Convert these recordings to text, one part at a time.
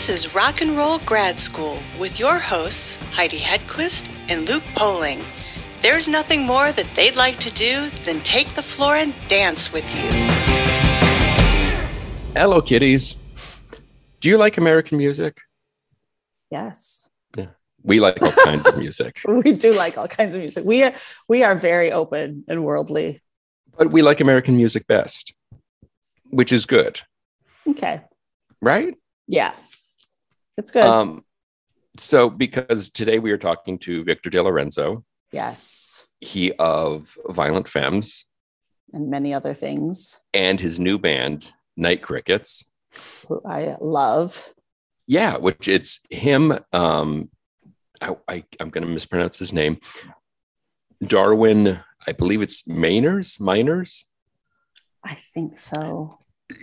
This is Rock and Roll Grad School with your hosts, Heidi Hedquist and Luke Poling. There's nothing more that they'd like to do than take the floor and dance with you. Hello, kiddies. Do you like American music? Yes. Yeah. We like all kinds of music. We do like all kinds of music. We we are very open and worldly. But we like American music best, which is good. Okay. Right? Yeah. It's good. Um, so because today we are talking to Victor DeLorenzo, yes. he of Violent Femmes And many other things and his new band, Night Crickets. who I love. Yeah, which it's him. Um, I, I I'm going to mispronounce his name. Darwin, I believe it's Mainers, Miners. I think so.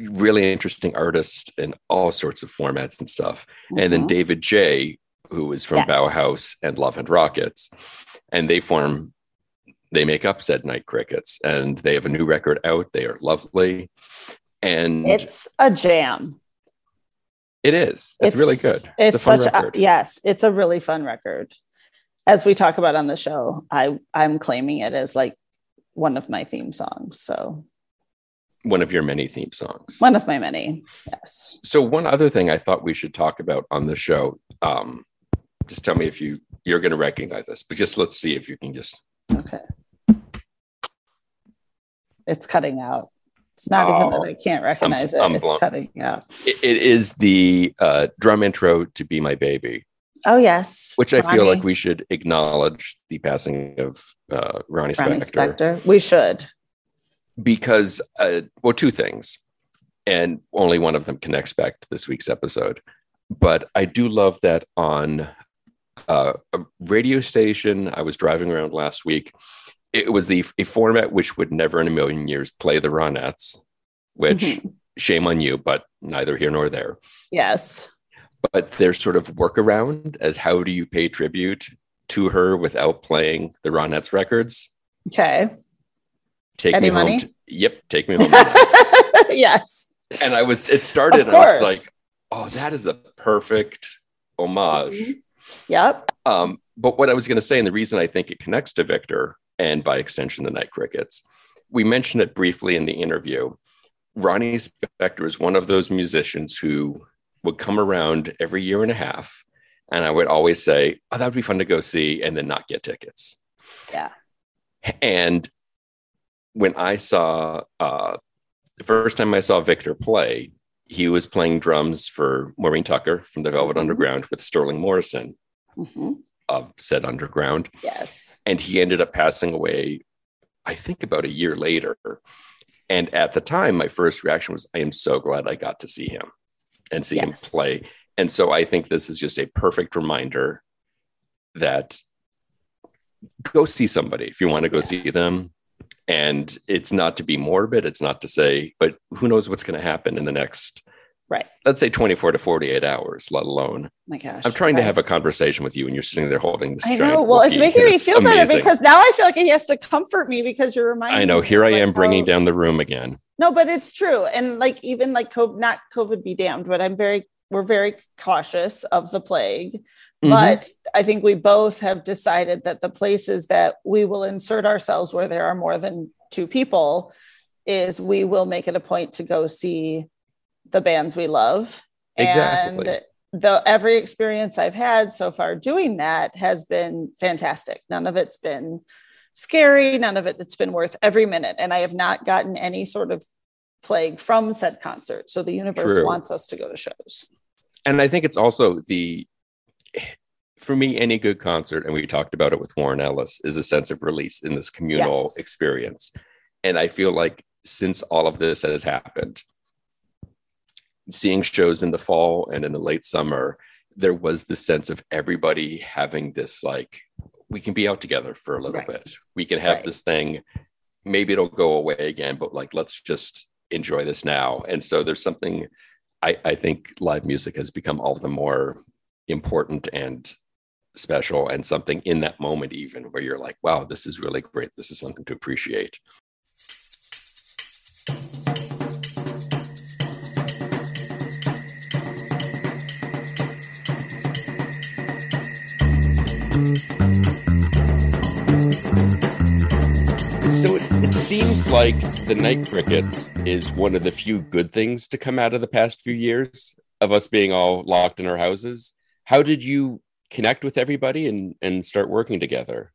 Really interesting artist in all sorts of formats and stuff. And then Mhm. David J, who is from Yes. Bauhaus and Love and Rockets, and they form. They make up said Night Crickets, and they have a new record out. They are lovely, and it's a jam. it is. It's, really good. It's, a fun such record. a yes, it's a really fun record. As we talk about on the show, I I'm claiming it as like one of my theme songs. So One of your many theme songs. one of my many. Yes. So one other thing I thought we should talk about on the show. Um, just tell me if you you're going to recognize this, but just let's see if you can just. Okay. It's cutting out. It's not even Oh. that I can't recognize I'm it. It's blown. cutting out. It, it is the uh, drum intro to "Be My Baby," Oh yes. which I feel like we should acknowledge the passing of uh, Ronnie, Ronnie Spector Spector. We should. Because, uh, well, two things, and only one of them connects back to this week's episode. But I do love that on uh, a radio station I was driving around last week. It was the a format which would never in a million years play the Ronettes, which Mhm. shame on you, but neither here nor there. Yes. But there's sort of workaround as how do you pay tribute to her without playing the Ronettes records? Okay. Take Any me money? home. To, yep, take me home. yes. and I was it started and I was like, oh, that is the perfect homage. Mhm. Yep. Um, but what I was going to say, and the reason I think it connects to Victor and by extension the Night Crickets, we mentioned it briefly in the interview. Ronnie Spector is one of those musicians who would come around every year and a half, and I would always say, "Oh, that would be fun to go see," and then not get tickets. Yeah. And when I saw uh, the first time I saw Victor play, he was playing drums for Maureen Tucker from the Velvet Mhm. Underground with Sterling Morrison Mhm. of said underground Yes. and he ended up passing away i think about a year later and at the time my first reaction was i am so glad i got to see him and see him play and so i think this is just a perfect reminder that go see somebody if you want to go Yeah. see them and it's not to be morbid it's not to say but who knows what's going to happen in the next Right. let's say 24 to 48 hours let alone my gosh. i'm trying to have a conversation with you and you're sitting there holding this I know. Well, it's making me feel better because now I feel like he has to comfort me because you're reminding I know. Here I like, am bringing how- down the room again. No, but it's true. And like even like COVID, not COVID be damned, but I'm very we're very cautious of the plague. Mm-hmm. But I think we both have decided that the places that we will insert ourselves where there are more than two people is we will make it a point to go see the bands we love. Exactly. And the every experience I've had so far doing that has been fantastic. None of it's been scary, none of it it's been worth every minute. And I have not gotten any sort of plague from said concert. So the universe True. wants us to go to shows. and I think it's also the, for me, any good concert, and we talked about it with Warren Ellis, is a sense of release in this communal Yes. experience. And I feel like since all of this has happened, seeing shows in the fall and in the late summer, there was this sense of everybody having this like, we can be out together for a little Right. bit. We can have Right. this thing. Maybe it'll go away again, but like, let's just enjoy this now. And so there's something I, I think live music has become all the more important and special and something in that moment, even where you're like, wow, this is really great. This is something to appreciate. Seems like the night crickets is one of the few good things to come out of the past few years of us being all locked in our houses. How did you connect with everybody and, and start working together?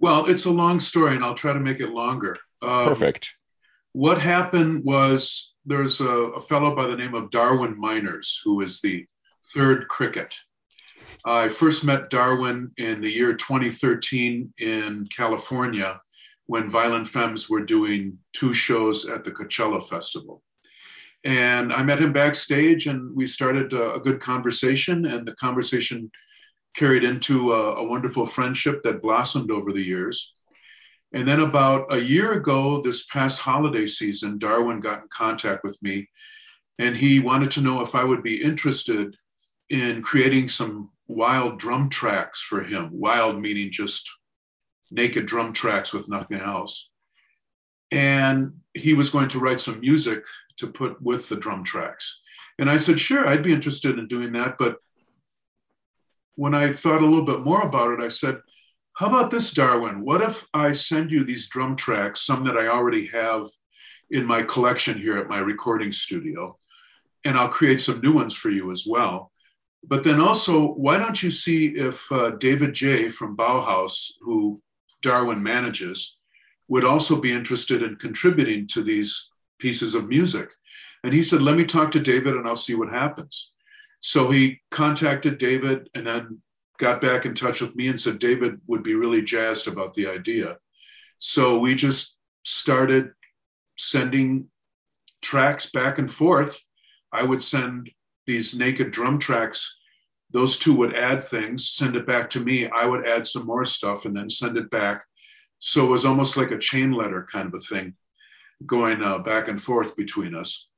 Well, it's a long story, and I'll try to make it longer. Um, Perfect. What happened was there's a, a, fellow by the name of Darwin Meiners, who is the third cricket. I first met Darwin in the year 2013 in California when Violent Femmes were doing two shows at the Coachella Festival. And I met him backstage and we started a, a good conversation, and the conversation carried into a, a wonderful friendship that blossomed over the years. And then about a year ago, this past holiday season, Darwin got in contact with me and he wanted to know if I would be interested in creating some wild drum tracks for him. Wild meaning just naked drum tracks with nothing else. And he was going to write some music to put with the drum tracks. And I said, sure, I'd be interested in doing that. But when I thought a little bit more about it, I said, how about this, Darwin? What if I send you these drum tracks, some that I already have in my collection here at my recording studio, and I'll create some new ones for you as well. But then also, why don't you see if uh, David J. from Bauhaus, who Darwin manages, would also be interested in contributing to these pieces of music? And he said, Let me talk to David and I'll see what happens. So he contacted David and then got back in touch with me and said David would be really jazzed about the idea. So we just started sending tracks back and forth. I would send these naked drum tracks. Those two would add things, send it back to me. I would add some more stuff and then send it back. So it was almost like a chain letter kind of a thing going uh, back and forth between us.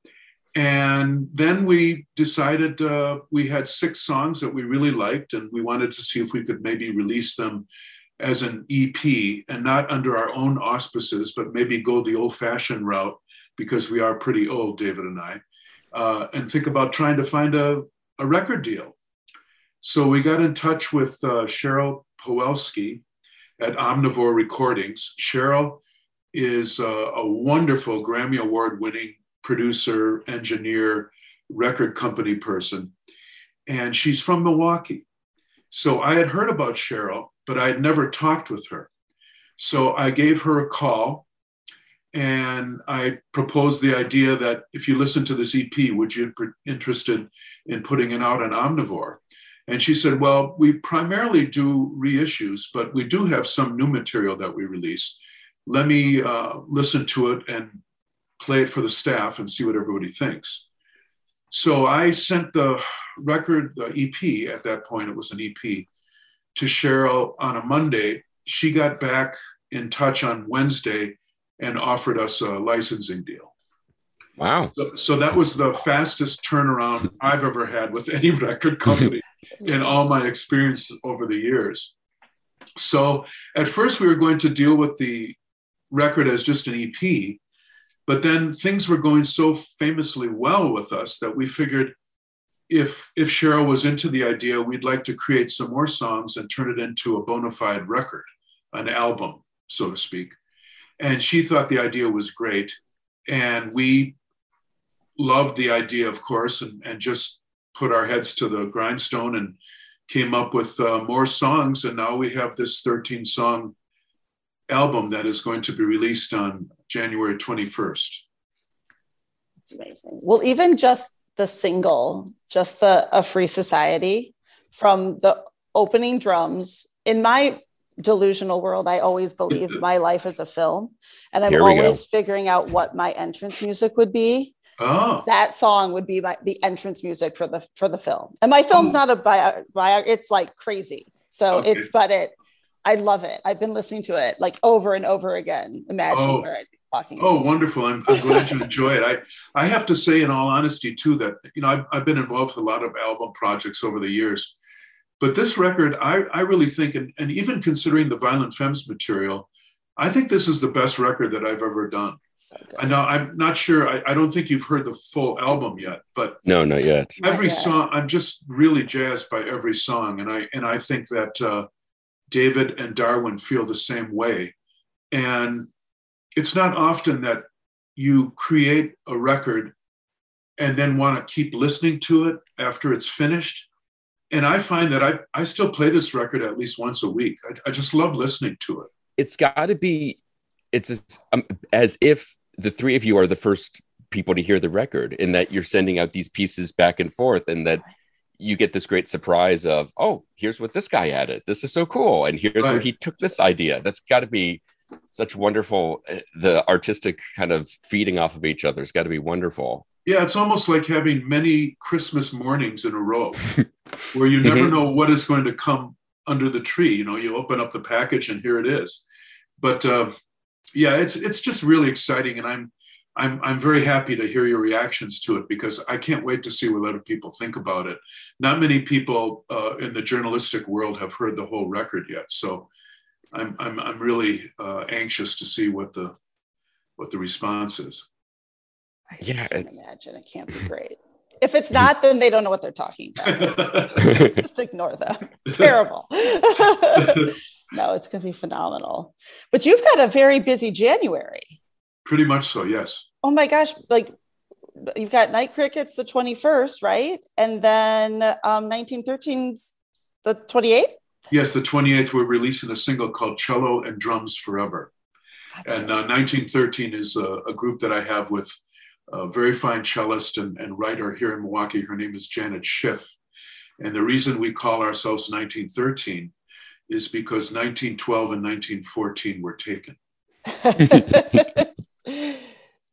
And then we decided uh, we had six songs that we really liked, and we wanted to see if we could maybe release them as an EP and not under our own auspices, but maybe go the old fashioned route because we are pretty old, David and I, uh, and think about trying to find a, a record deal. So we got in touch with uh, Cheryl Pawelski at Omnivore Recordings. Cheryl is uh, a wonderful Grammy Award winning producer, engineer, record company person. And she's from Milwaukee. So I had heard about Cheryl, but I had never talked with her. So I gave her a call and I proposed the idea that if you listen to this EP, would you be interested in putting it out on Omnivore? And she said, Well, we primarily do reissues, but we do have some new material that we release. Let me uh, listen to it and play it for the staff and see what everybody thinks. So I sent the record, the EP at that point, it was an EP, to Cheryl on a Monday. She got back in touch on Wednesday and offered us a licensing deal. Wow. So, so that was the fastest turnaround I've ever had with any record company in all my experience over the years. So at first, we were going to deal with the record as just an EP, but then things were going so famously well with us that we figured if if Cheryl was into the idea, we'd like to create some more songs and turn it into a bona fide record, an album, so to speak. And she thought the idea was great. And we loved the idea, of course, and, and just put our heads to the grindstone and came up with uh, more songs. And now we have this 13 song album that is going to be released on January 21st. It's amazing. Well, even just the single, just the A Free Society from the opening drums, in my delusional world, I always believe my life is a film. And I'm always go. figuring out what my entrance music would be. Oh. That song would be my, the entrance music for the for the film. And my film's oh. not a bio, bio it's like crazy. So okay. it but it I love it. I've been listening to it like over and over again, imagining oh. where I'd be walking. Oh, wonderful. I'm, I'm glad you enjoy it. I, I have to say, in all honesty, too, that, you know, I've, I've been involved with a lot of album projects over the years. But this record, I, I really think, and, and even considering the Violent Femmes material, I think this is the best record that I've ever done. So I know I'm not sure. I, I, don't think you've heard the full album yet, but no, not yet. Every not yet. song, I'm just really jazzed by every song, and I and I think that uh, David and Darwin feel the same way. And it's not often that you create a record and then want to keep listening to it after it's finished. And I find that I, I still play this record at least once a week. I, I just love listening to it. It's got to be, it's as, um, as if the three of you are the first people to hear the record in that you're sending out these pieces back and forth and that you get this great surprise of, oh, here's what this guy added. This is so cool. And here's right. where he took this idea. That's got to be such wonderful eh, the artistic kind of feeding off of each other has got to be wonderful yeah it's almost like having many christmas mornings in a row where you never mm-hmm. know what is going to come under the tree you know you open up the package and here it is but uh, yeah it's it's just really exciting and i'm I'm, I'm very happy to hear your reactions to it because I can't wait to see what other people think about it. Not many people uh, in the journalistic world have heard the whole record yet. So I'm I'm I'm really uh, anxious to see what the what the response is. I yeah, can imagine it can't be great. If it's not, then they don't know what they're talking about. Just ignore them. Terrible. no, it's going to be phenomenal. But you've got a very busy January. Pretty much so, yes. Oh my gosh! Like you've got Night Crickets the twenty first, right? And then um, 1913's the twenty eighth. Yes, the 28th, we're releasing a single called Cello and Drums Forever. That's and uh, 1913 is a, a, group that I have with a very fine cellist and, and, writer here in Milwaukee. Her name is Janet Schiff. And the reason we call ourselves 1913 is because 1912 and 1914 were taken.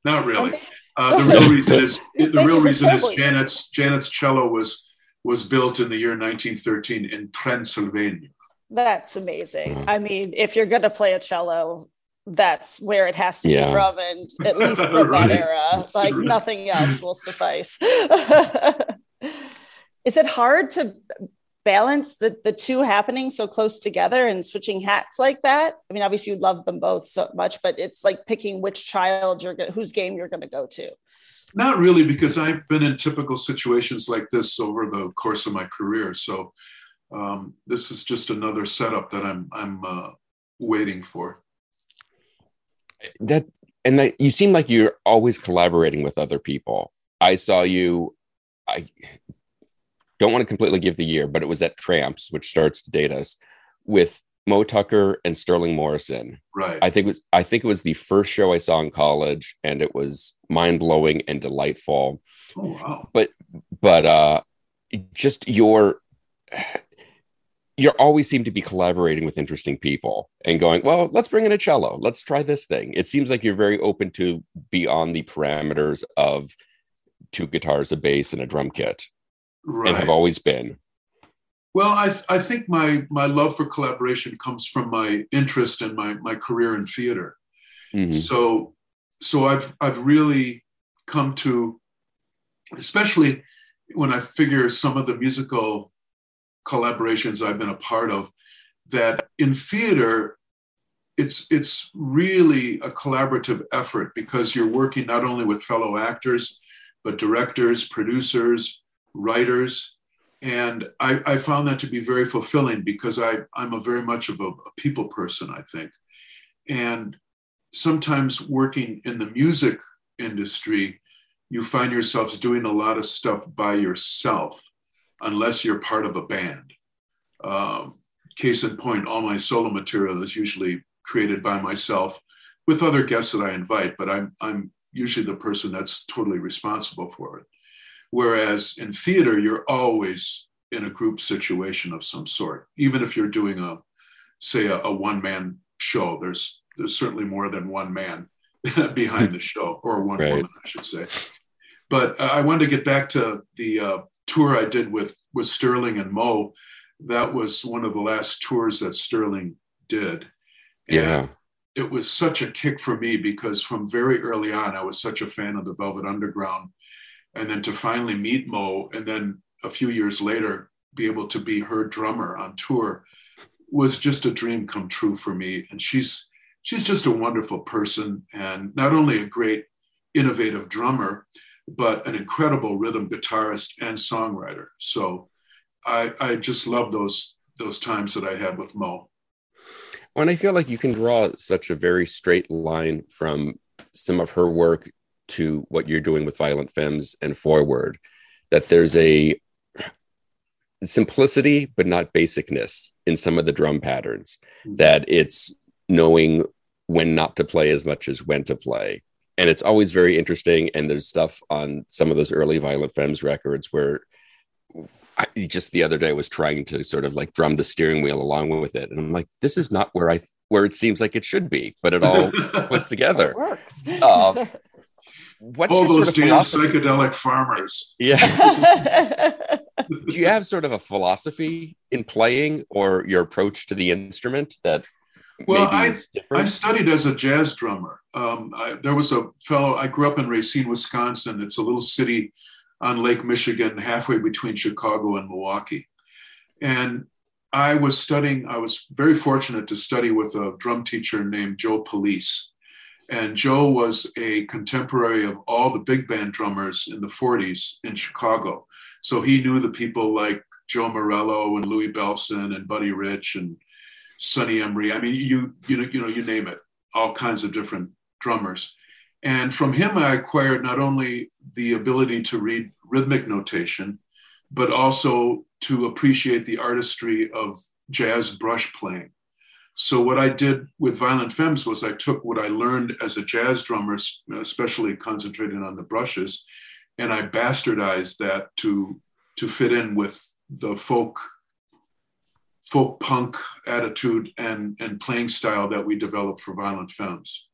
Not really. Uh, the real reason is the real reason is Janet's Janet's cello was was built in the year 1913 in Transylvania. That's amazing. Mm. I mean, if you're going to play a cello, that's where it has to yeah. be from, and at least from right. that era. Like right. nothing else will suffice. Is it hard to balance the, the two happening so close together and switching hats like that? I mean, obviously you love them both so much, but it's like picking which child you're going whose game you're going to go to. Not really, because I've been in typical situations like this over the course of my career. So um, this is just another setup that I'm I'm uh, waiting for. That and that you seem like you're always collaborating with other people. I saw you. I don't want to completely give the year, but it was at Tramps, which starts to date us, with Moe Tucker and Sterling Morrison. Right. I think it was I think it was the first show I saw in college, and it was mind blowing and delightful. Oh wow! But but uh, just your you always seem to be collaborating with interesting people and going, well, let's bring in a cello. Let's try this thing. It seems like you're very open to beyond the parameters of two guitars, a bass, and a drum kit, right. and have always been. Well, I, I think my, my love for collaboration comes from my interest in my, my career in theater. Mm-hmm. So, so I've, I've really come to, especially when I figure some of the musical collaborations I've been a part of, that in theater, it's, it's really a collaborative effort because you're working not only with fellow actors, but directors, producers, writers, and I, I, found that to be very fulfilling because I, I'm a very much of a, a, people person, I think. And sometimes working in the music industry, you find yourselves doing a lot of stuff by yourself, unless you're part of a band. Um, case in point, all my solo material is usually created by myself with other guests that I invite, but I'm, I'm usually the person that's totally responsible for it. Whereas in theater, you're always in a group situation of some sort. Even if you're doing a, say, a, a one man show, there's there's certainly more than one man behind the show, or one right. woman, I should say. But uh, I wanted to get back to the uh, tour I did with with Sterling and Moe, That was one of the last tours that Sterling did. And yeah. It was such a kick for me because from very early on, I was such a fan of the Velvet Underground and then to finally meet Moe, and then a few years later be able to be her drummer on tour was just a dream come true for me. And she's she's just a wonderful person, and not only a great innovative drummer, but an incredible rhythm guitarist and songwriter. So I, I just love those those times that I had with Moe. and I feel like you can draw such a very straight line from some of her work to what you're doing with Violent Femmes and Forward, that there's a simplicity but not basicness in some of the drum patterns. Mm-hmm. That it's knowing when not to play as much as when to play. And it's always very interesting. And there's stuff on some of those early Violent Femmes records where I, just the other day was trying to sort of like drum the steering wheel along with it, and I'm like, this is not where I where it seems like it should be, but it all puts together. It works. Uh, what's all those sort of damn psychedelic farmers? Yeah. Do you have sort of a philosophy in playing or your approach to the instrument that? Well, I, I studied as a jazz drummer. Um, I, there was a fellow, I grew up in Racine, Wisconsin. It's a little city on Lake Michigan, halfway between Chicago and Milwaukee. And I was studying, I was very fortunate to study with a drum teacher named Joe Police. And Joe was a contemporary of all the big band drummers in the 40s in Chicago. So he knew the people like Joe Morello and Louie Bellson and Buddy Rich and Sonny Emery. I mean, you, you know, you know, you name it, all kinds of different drummers. And from him, I acquired not only the ability to read rhythmic notation, but also to appreciate the artistry of jazz brush playing. So, what I did with Violent Femmes was I took what I learned as a jazz drummer, especially concentrating on the brushes, and I bastardized that to, to fit in with the folk folk punk attitude and, and playing style that we developed for Violent Femmes.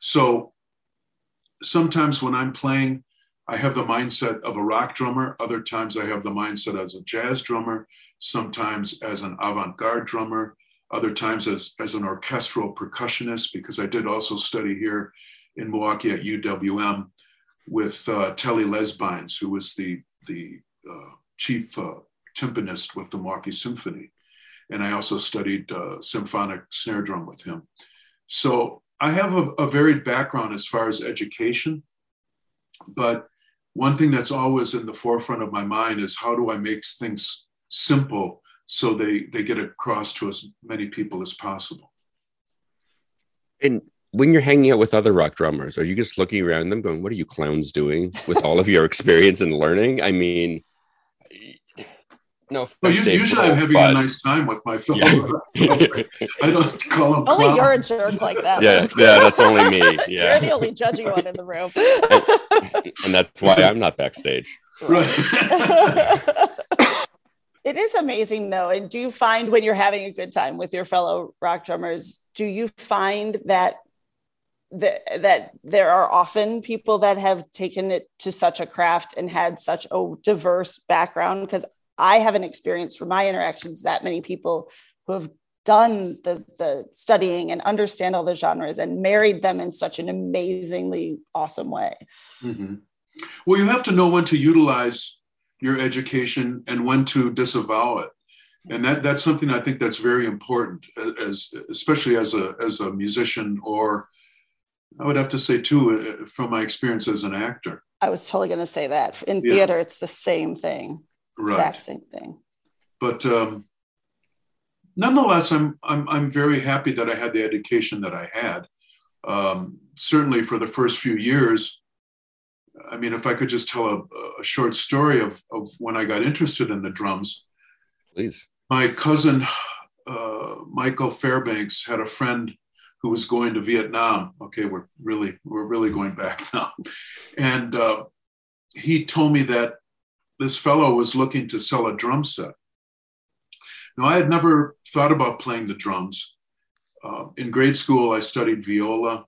So sometimes when I'm playing, I have the mindset of a rock drummer. Other times I have the mindset as a jazz drummer, sometimes as an avant garde drummer, other times as, as an orchestral percussionist, because I did also study here in Milwaukee at UWM with uh, Tele Lesbines, who was the, the uh, chief uh, timpanist with the Milwaukee Symphony. And I also studied uh, symphonic snare drum with him. So I have a, a varied background as far as education, but one thing that's always in the forefront of my mind is how do I make things simple so they they get across to as many people as possible. And when you're hanging out with other rock drummers, are you just looking around them going, "What are you clowns doing?" With all of your experience and learning, I mean, no, well, usually, usually I'm having but... a nice time with my fellow. Yeah. I don't call them. Only you're a jerk like that. Yeah, yeah, that's only me. Yeah, you're the only judging one in the room, and, and that's why I'm not backstage. Right. it is amazing though. And do you find when you're having a good time with your fellow rock drummers, do you find that that, that there are often people that have taken it to such a craft and had such a diverse background because I haven't experienced from my interactions that many people who have done the, the studying and understand all the genres and married them in such an amazingly awesome way. Mm-hmm. Well, you have to know when to utilize your education and when to disavow it. And that, that's something I think that's very important, as especially as a as a musician, or I would have to say too, uh, from my experience as an actor. I was totally going to say that in yeah. theater, it's the same thing right. exact same thing. But um, nonetheless, I'm, I'm, I'm very happy that I had the education that I had. Um, certainly for the first few years, I mean, if I could just tell a, a, short story of, of when I got interested in the drums. Please. My cousin, uh, Michael Fairbanks, had a friend who was going to Vietnam. Okay, we're really, we're really going back now. And uh, he told me that this fellow was looking to sell a drum set. Now, I had never thought about playing the drums. Uh, in grade school, I studied viola,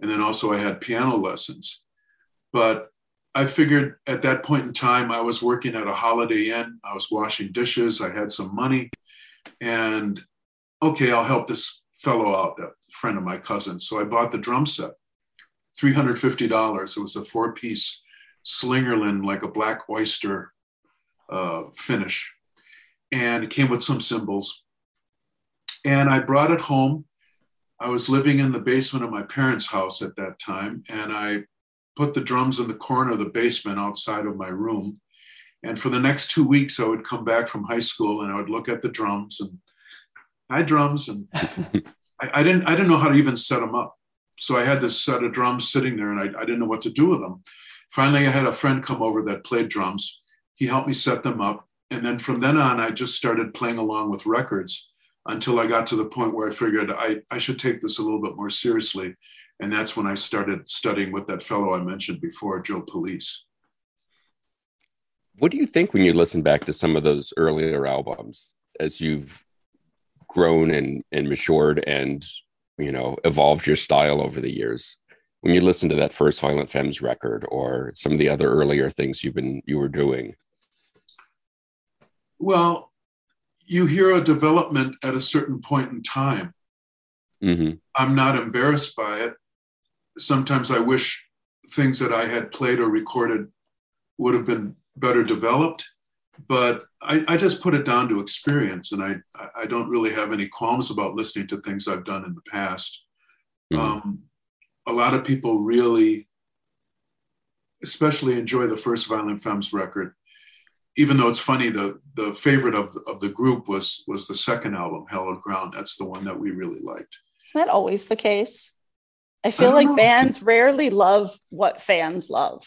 and then also I had piano lessons. But I figured at that point in time, I was working at a Holiday Inn, I was washing dishes, I had some money, and okay, I'll help this fellow out, that friend of my cousin. So I bought the drum set, $350. It was a four piece Slingerland, like a black oyster uh, finish. And it came with some cymbals. And I brought it home. I was living in the basement of my parents' house at that time. And I put the drums in the corner of the basement outside of my room. And for the next two weeks, I would come back from high school and I would look at the drums and hi drums and I, I, didn't I didn't know how to even set them up. So I had this set of drums sitting there, and I, I didn't know what to do with them. Finally, I had a friend come over that played drums. He helped me set them up, and then from then on, I just started playing along with records until I got to the point where I figured I, I should take this a little bit more seriously. And that's when I started studying with that fellow I mentioned before, Joe Police. What do you think when you listen back to some of those earlier albums as you've grown and, and matured and you know evolved your style over the years? When you listen to that first Violent Femmes record or some of the other earlier things you've been you were doing. Well, you hear a development at a certain point in time. Mm-hmm. I'm not embarrassed by it. Sometimes I wish things that I had played or recorded would have been better developed, but I, I, just put it down to experience, and I I don't really have any qualms about listening to things I've done in the past. Mm-hmm. Um, a lot of people really, especially enjoy the first Violent Femmes record even though it's funny, the the favorite of of the group was was the second album, Hallowed Ground. That's the one that we really liked. Isn't that always the case? I feel I like know. bands rarely love what fans love.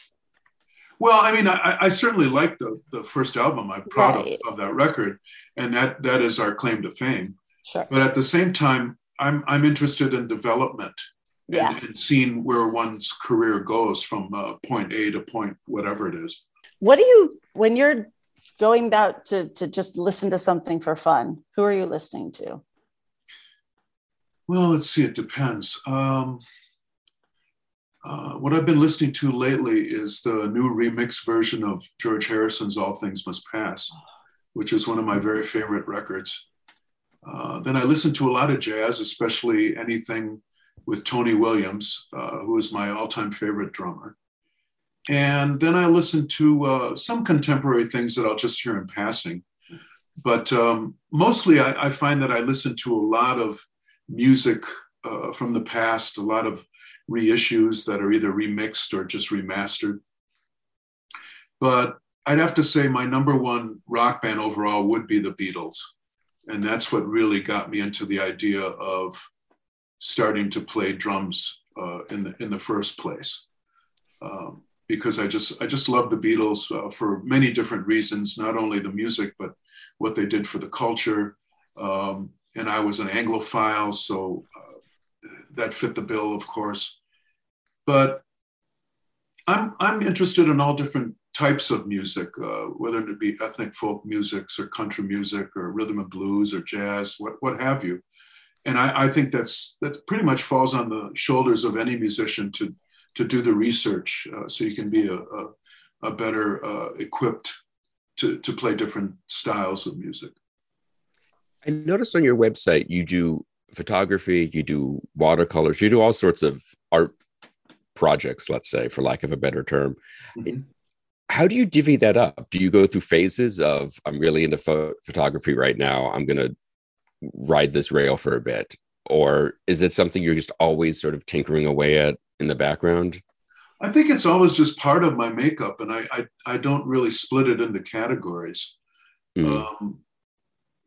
Well, I mean, I, I certainly like the the first album. I'm proud right. of, of that record, and that that is our claim to fame. Sure. But at the same time, I'm I'm interested in development yeah. and, and seeing where one's career goes from uh, point A to point whatever it is. What do you when you're going out to, to just listen to something for fun, who are you listening to? Well, let's see, it depends. Um, uh, what I've been listening to lately is the new remix version of George Harrison's All Things Must Pass, which is one of my very favorite records. Uh, then I listen to a lot of jazz, especially anything with Tony Williams, uh, who is my all time favorite drummer. And then I listen to uh, some contemporary things that I'll just hear in passing. But um, mostly I, I, find that I listen to a lot of music uh, from the past, a lot of reissues that are either remixed or just remastered. But I'd have to say my number one rock band overall would be the Beatles. And that's what really got me into the idea of starting to play drums uh, in, the, in the first place. Um, because I just I just love the Beatles uh, for many different reasons, not only the music but what they did for the culture. Um, and I was an Anglophile, so uh, that fit the bill, of course. But I'm I'm interested in all different types of music, uh, whether it be ethnic folk musics or country music or rhythm and blues or jazz, what what have you. And I, I think that's that pretty much falls on the shoulders of any musician to to do the research uh, so you can be a, a, a better uh, equipped to, to play different styles of music. I noticed on your website you do photography, you do watercolors, you do all sorts of art projects, let's say, for lack of a better term. Mm-hmm. How do you divvy that up? Do you go through phases of I'm really into pho- photography right now, I'm going to ride this rail for a bit? Or is it something you're just always sort of tinkering away at in the background? I think it's always just part of my makeup, and I I, I don't really split it into categories. Mm. Um,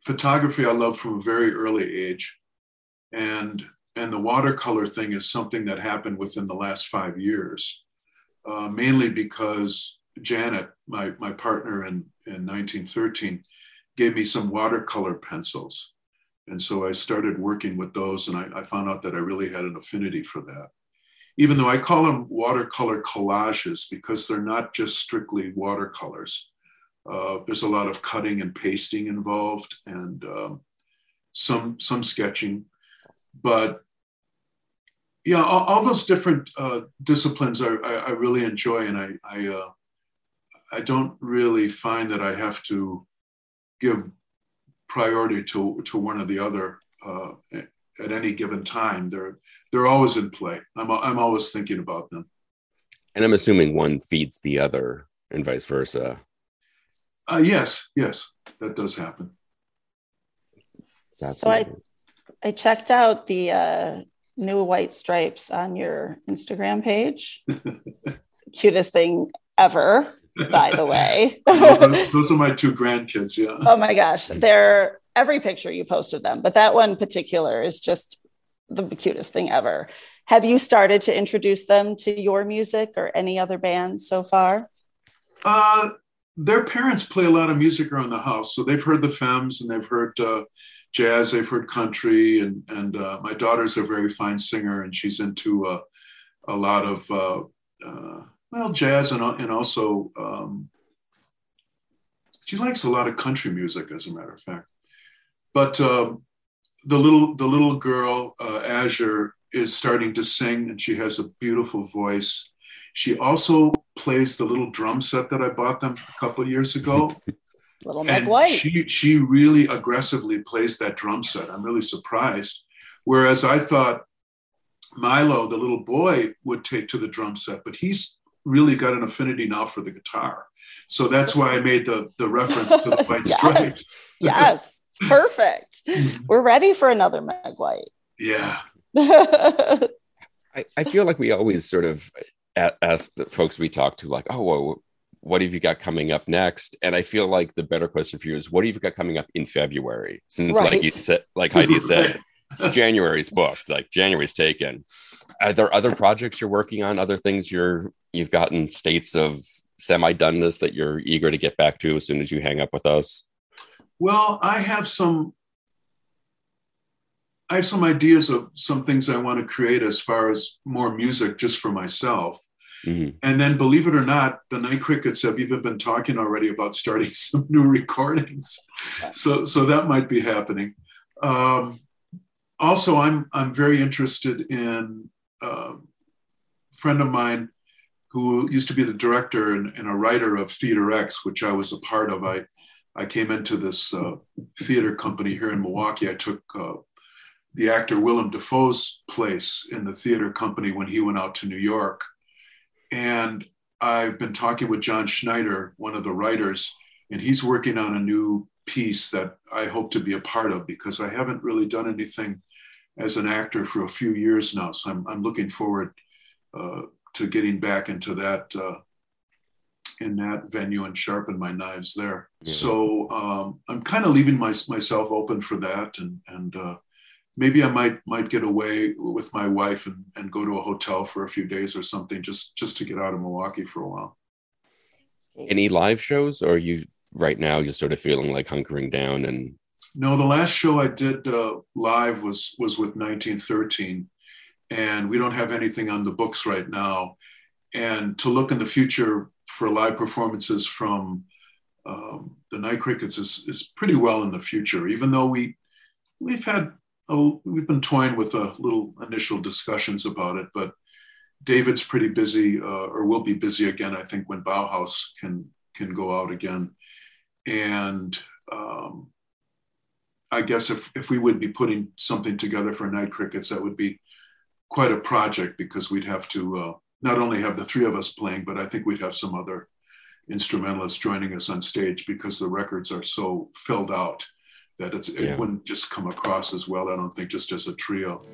photography I love from a very early age, and and the watercolor thing is something that happened within the last five years, uh, mainly because Janet, my my partner in in 1913, gave me some watercolor pencils, and so I started working with those, and I, I found out that I really had an affinity for that even though I call them watercolor collages because they're not just strictly watercolors. Uh, there's a lot of cutting and pasting involved and um, some, some sketching. But yeah, all, all those different uh, disciplines I, I, I, really enjoy, and I, I, uh, I don't really find that I have to give priority to, to one or the other uh, at any given time. They're they're always in play. I'm I'm always thinking about them. And I'm assuming one feeds the other, and vice versa. Uh, yes, yes, that does happen. so I I checked out the uh, new white stripes on your Instagram page. Cutest thing ever, by the way. those are my two grandkids. Yeah. Oh my gosh, they're every picture you post of them, but that one particular is just the cutest thing ever. Have you started to introduce them to your music or any other bands so far? Uh, their parents play a lot of music around the house, so they've heard the Femmes and they've heard uh, jazz, they've heard country, and and uh, my daughter's a very fine singer, and she's into uh, a lot of uh, uh, well jazz and and also um, she likes a lot of country music, as a matter of fact. But um, the little the little girl uh, Azure is starting to sing, and she has a beautiful voice. She also plays the little drum set that I bought them a couple of years ago. little Meg White. She she really aggressively plays that drum set. I'm really surprised. Whereas I thought Milo, the little boy, would take to the drum set, but he's really got an affinity now for the guitar. So that's why I made the the reference to the white yes. stripes. yes, perfect. Mm-hmm. We're ready for another Meg White. Yeah. I, I feel like we always sort of ask the folks we talk to, like, oh, well, what have you got coming up next? And I feel like the better question for you is, what have you got coming up in February? Since, right. like you said, like Heidi said, January's booked, like January's taken. Are there other projects you're working on? Other things you're you've gotten states of semi-doneness that you're eager to get back to as soon as you hang up with us? Well, I have some I have some ideas of some things I want to create as far as more music just for myself. Mm-hmm. And then, believe it or not, the Night Crickets have even been talking already about starting some new recordings. So, so that might be happening. Um, also, I'm I'm very interested in uh, a friend of mine who used to be the director and, and, a writer of Theater X, which I was a part of. I I came into this uh, theater company here in Milwaukee. I took uh, the actor Willem Dafoe's place in the theater company when he went out to New York. And I've been talking with John Schneider, one of the writers, and he's working on a new piece that I hope to be a part of because I haven't really done anything as an actor for a few years now. So I'm, I'm looking forward uh, to getting back into that uh, in that venue and sharpen my knives there. Yeah. So um, I'm kind of leaving my, myself open for that and and uh, maybe I might might get away with my wife and, and go to a hotel for a few days or something just just to get out of Milwaukee for a while. Any live shows, or you right now just sort of feeling like hunkering down and? No, the last show I did uh, live was was with 1913, and we don't have anything on the books right now. And to look in the future for live performances from um, the Night Crickets is is pretty well in the future, even though we we've had oh, we've been toying with a little initial discussions about it, but David's pretty busy, uh, or will be busy again. I think when Bauhaus can can go out again, and um, I guess if if we would be putting something together for Night Crickets, that would be quite a project because we'd have to uh, not only have the three of us playing, but I think we'd have some other instrumentalists joining us on stage because the records are so filled out that it's, it wouldn't just come across as well, I don't think, just as a trio.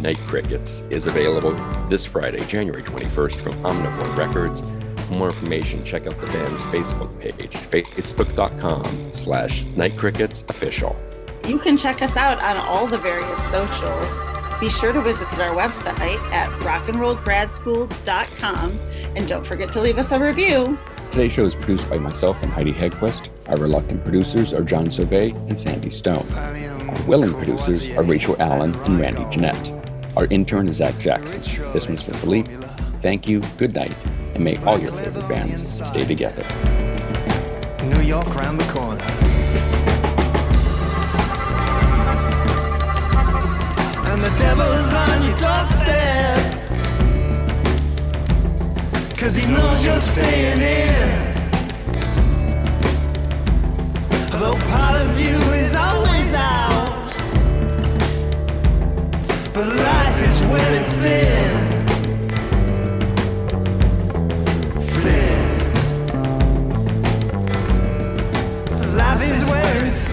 Album by Night Crickets, is available this Friday, January 21st from Omnivore Records. For more information, check out the band's Facebook page, facebook.com slash nightcricketsofficial. You can check us out on all the various socials. Be sure to visit our website at rockandrollgradschool.com and don't forget to leave us a review. Today's show is produced by myself and Heidi Hedquist. Our reluctant producers are John Sauvé and Sandy Stone. Our willing producers are Rachel Allen and Randy Jeanette. Our intern is Zach Jackson. This one's for Philippe. Thank you, good night, and may all your favorite bands stay together. New York round the corner. when the devil's on your doorstep. Cause he knows you're staying in. Though part of you is always out life is wearing thin. Thin. Life is wearing.